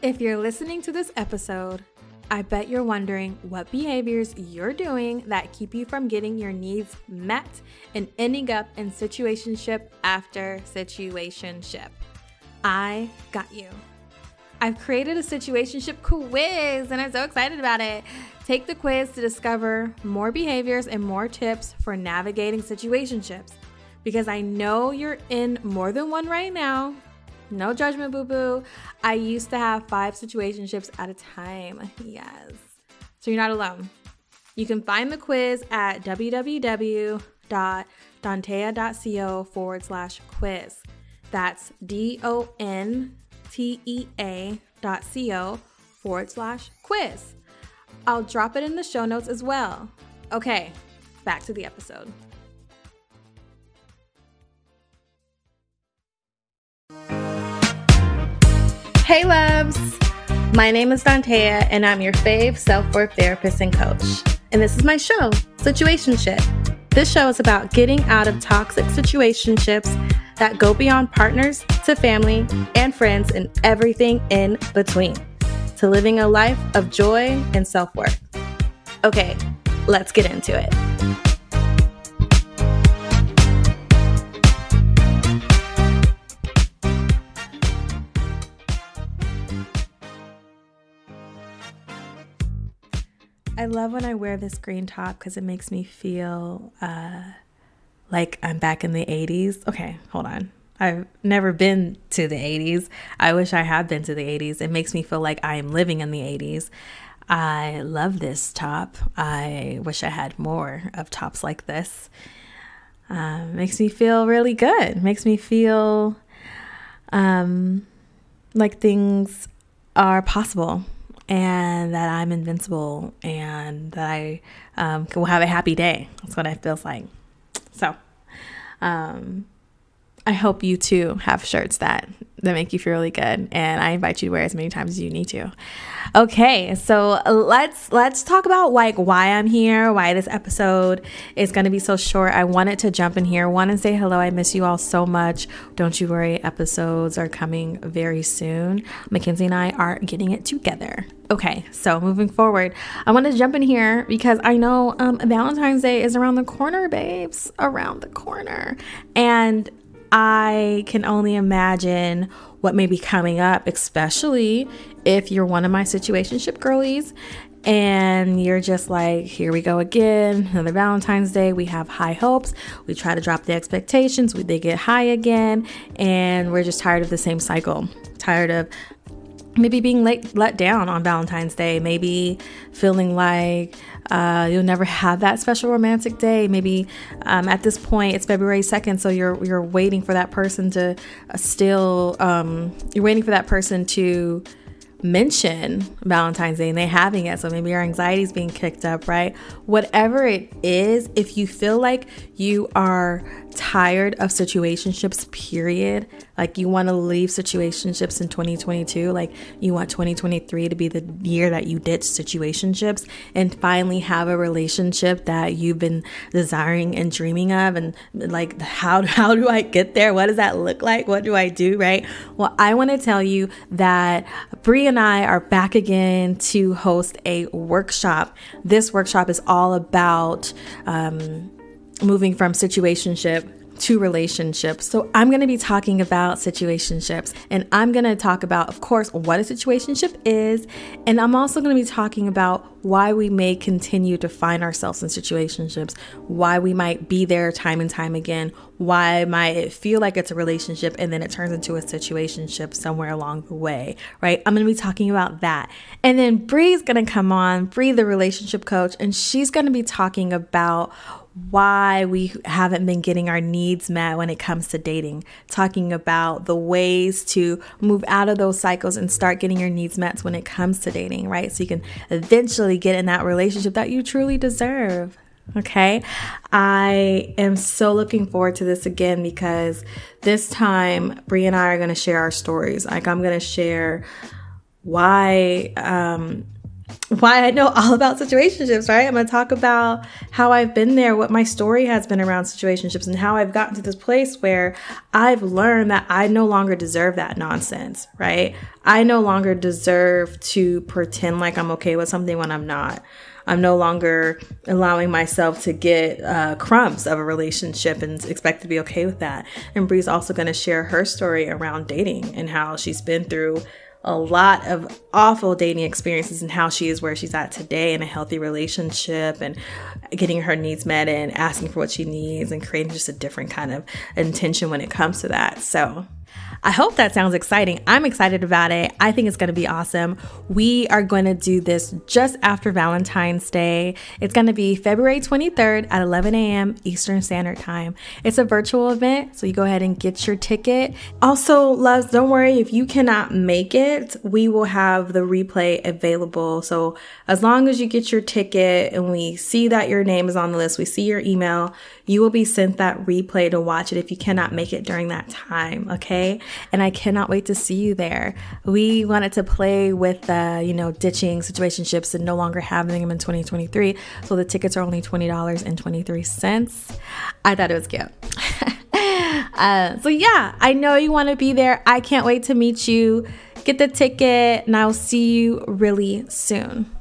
If you're listening to this episode, I bet you're wondering what behaviors you're doing that keep you from getting your needs met and ending up in situationship after situationship. I got you. I've created a situationship quiz and I'm so excited about it. Take the quiz to discover more behaviors and more tips for navigating situationships because I know you're in more than one right now no judgment, boo boo. I used to have five situationships at a time. Yes. So you're not alone. You can find the quiz at www.dontea.co forward slash quiz. That's D O N T E A dot co forward slash quiz. I'll drop it in the show notes as well. Okay, back to the episode. Hey, loves! My name is Dontea, and I'm your fave self worth therapist and coach. And this is my show, Situationship. This show is about getting out of toxic situationships that go beyond partners to family and friends and everything in between to living a life of joy and self worth. Okay, let's get into it. I love when I wear this green top because it makes me feel uh, like I'm back in the 80s. Okay, hold on. I've never been to the 80s. I wish I had been to the 80s. It makes me feel like I am living in the 80s. I love this top. I wish I had more of tops like this. Uh, makes me feel really good. Makes me feel um, like things are possible and that I'm invincible and that I um, will have a happy day. That's what it feels like. So, um, I hope you too have shirts that that make you feel really good and I invite you to wear as many times as you need to. Okay, so let's let's talk about like why I'm here, why this episode is going to be so short. I wanted to jump in here, want to say hello. I miss you all so much. Don't you worry, episodes are coming very soon. Mackenzie and I are getting it together. Okay, so moving forward, I want to jump in here because I know um, Valentine's Day is around the corner, babes, around the corner, and I can only imagine what may be coming up, especially if you're one of my situationship girlies and you're just like, here we go again, another Valentine's Day. We have high hopes. We try to drop the expectations. We, they get high again, and we're just tired of the same cycle. Tired of maybe being late, let down on Valentine's Day, maybe feeling like uh, you'll never have that special romantic day. Maybe um, at this point it's February second, so you're you're waiting for that person to uh, still um, you're waiting for that person to mention Valentine's Day and they having it. So maybe your anxiety is being kicked up, right? Whatever it is, if you feel like you are tired of situationships, period, like you want to leave situationships in 2022, like you want 2023 to be the year that you ditch situationships and finally have a relationship that you've been desiring and dreaming of and like how how do I get there? What does that look like? What do I do, right? Well, I want to tell you that Bree and I are back again to host a workshop. This workshop is all about um, moving from situationship to relationships. So, I'm going to be talking about situationships and I'm going to talk about, of course, what a situationship is. And I'm also going to be talking about why we may continue to find ourselves in situationships, why we might be there time and time again, why might it feel like it's a relationship and then it turns into a situationship somewhere along the way, right? I'm going to be talking about that. And then Bree's going to come on, Bree, the relationship coach, and she's going to be talking about why we haven't been getting our needs met when it comes to dating, talking about the ways to move out of those cycles and start getting your needs met when it comes to dating, right? So you can eventually get in that relationship that you truly deserve. Okay. I am so looking forward to this again because this time Bree and I are going to share our stories. Like, I'm going to share why um, why I know all about situationships, right? I'm going to talk about how I've been there, what my story has been around situationships, and how I've gotten to this place where I've learned that I no longer deserve that nonsense, right? I no longer deserve to pretend like I'm okay with something when I'm not. I'm no longer allowing myself to get uh, crumbs of a relationship and expect to be okay with that. And Bree's also going to share her story around dating and how she's been through a lot of awful dating experiences and how she is where she's at today in a healthy relationship and getting her needs met and asking for what she needs and creating just a different kind of intention when it comes to that. So, I hope that sounds exciting. I'm excited about it. I think it's going to be awesome. We are going to do this just after Valentine's Day. It's going to be February 23rd at 11 a.m. Eastern Standard Time. It's a virtual event, so you go ahead and get your ticket. Also, loves, don't worry if you cannot make it, we will have the replay available. So, as long as you get your ticket and we see that your name is on the list, we see your email, you will be sent that replay to watch it if you cannot make it during that time, okay? And I cannot wait to see you there. Wanted to play with, uh, you know, ditching situationships and no longer having them in 2023. So the tickets are only $20.23. I thought it was cute. uh, so yeah, I know you want to be there. I can't wait to meet you. Get the ticket, and I'll see you really soon.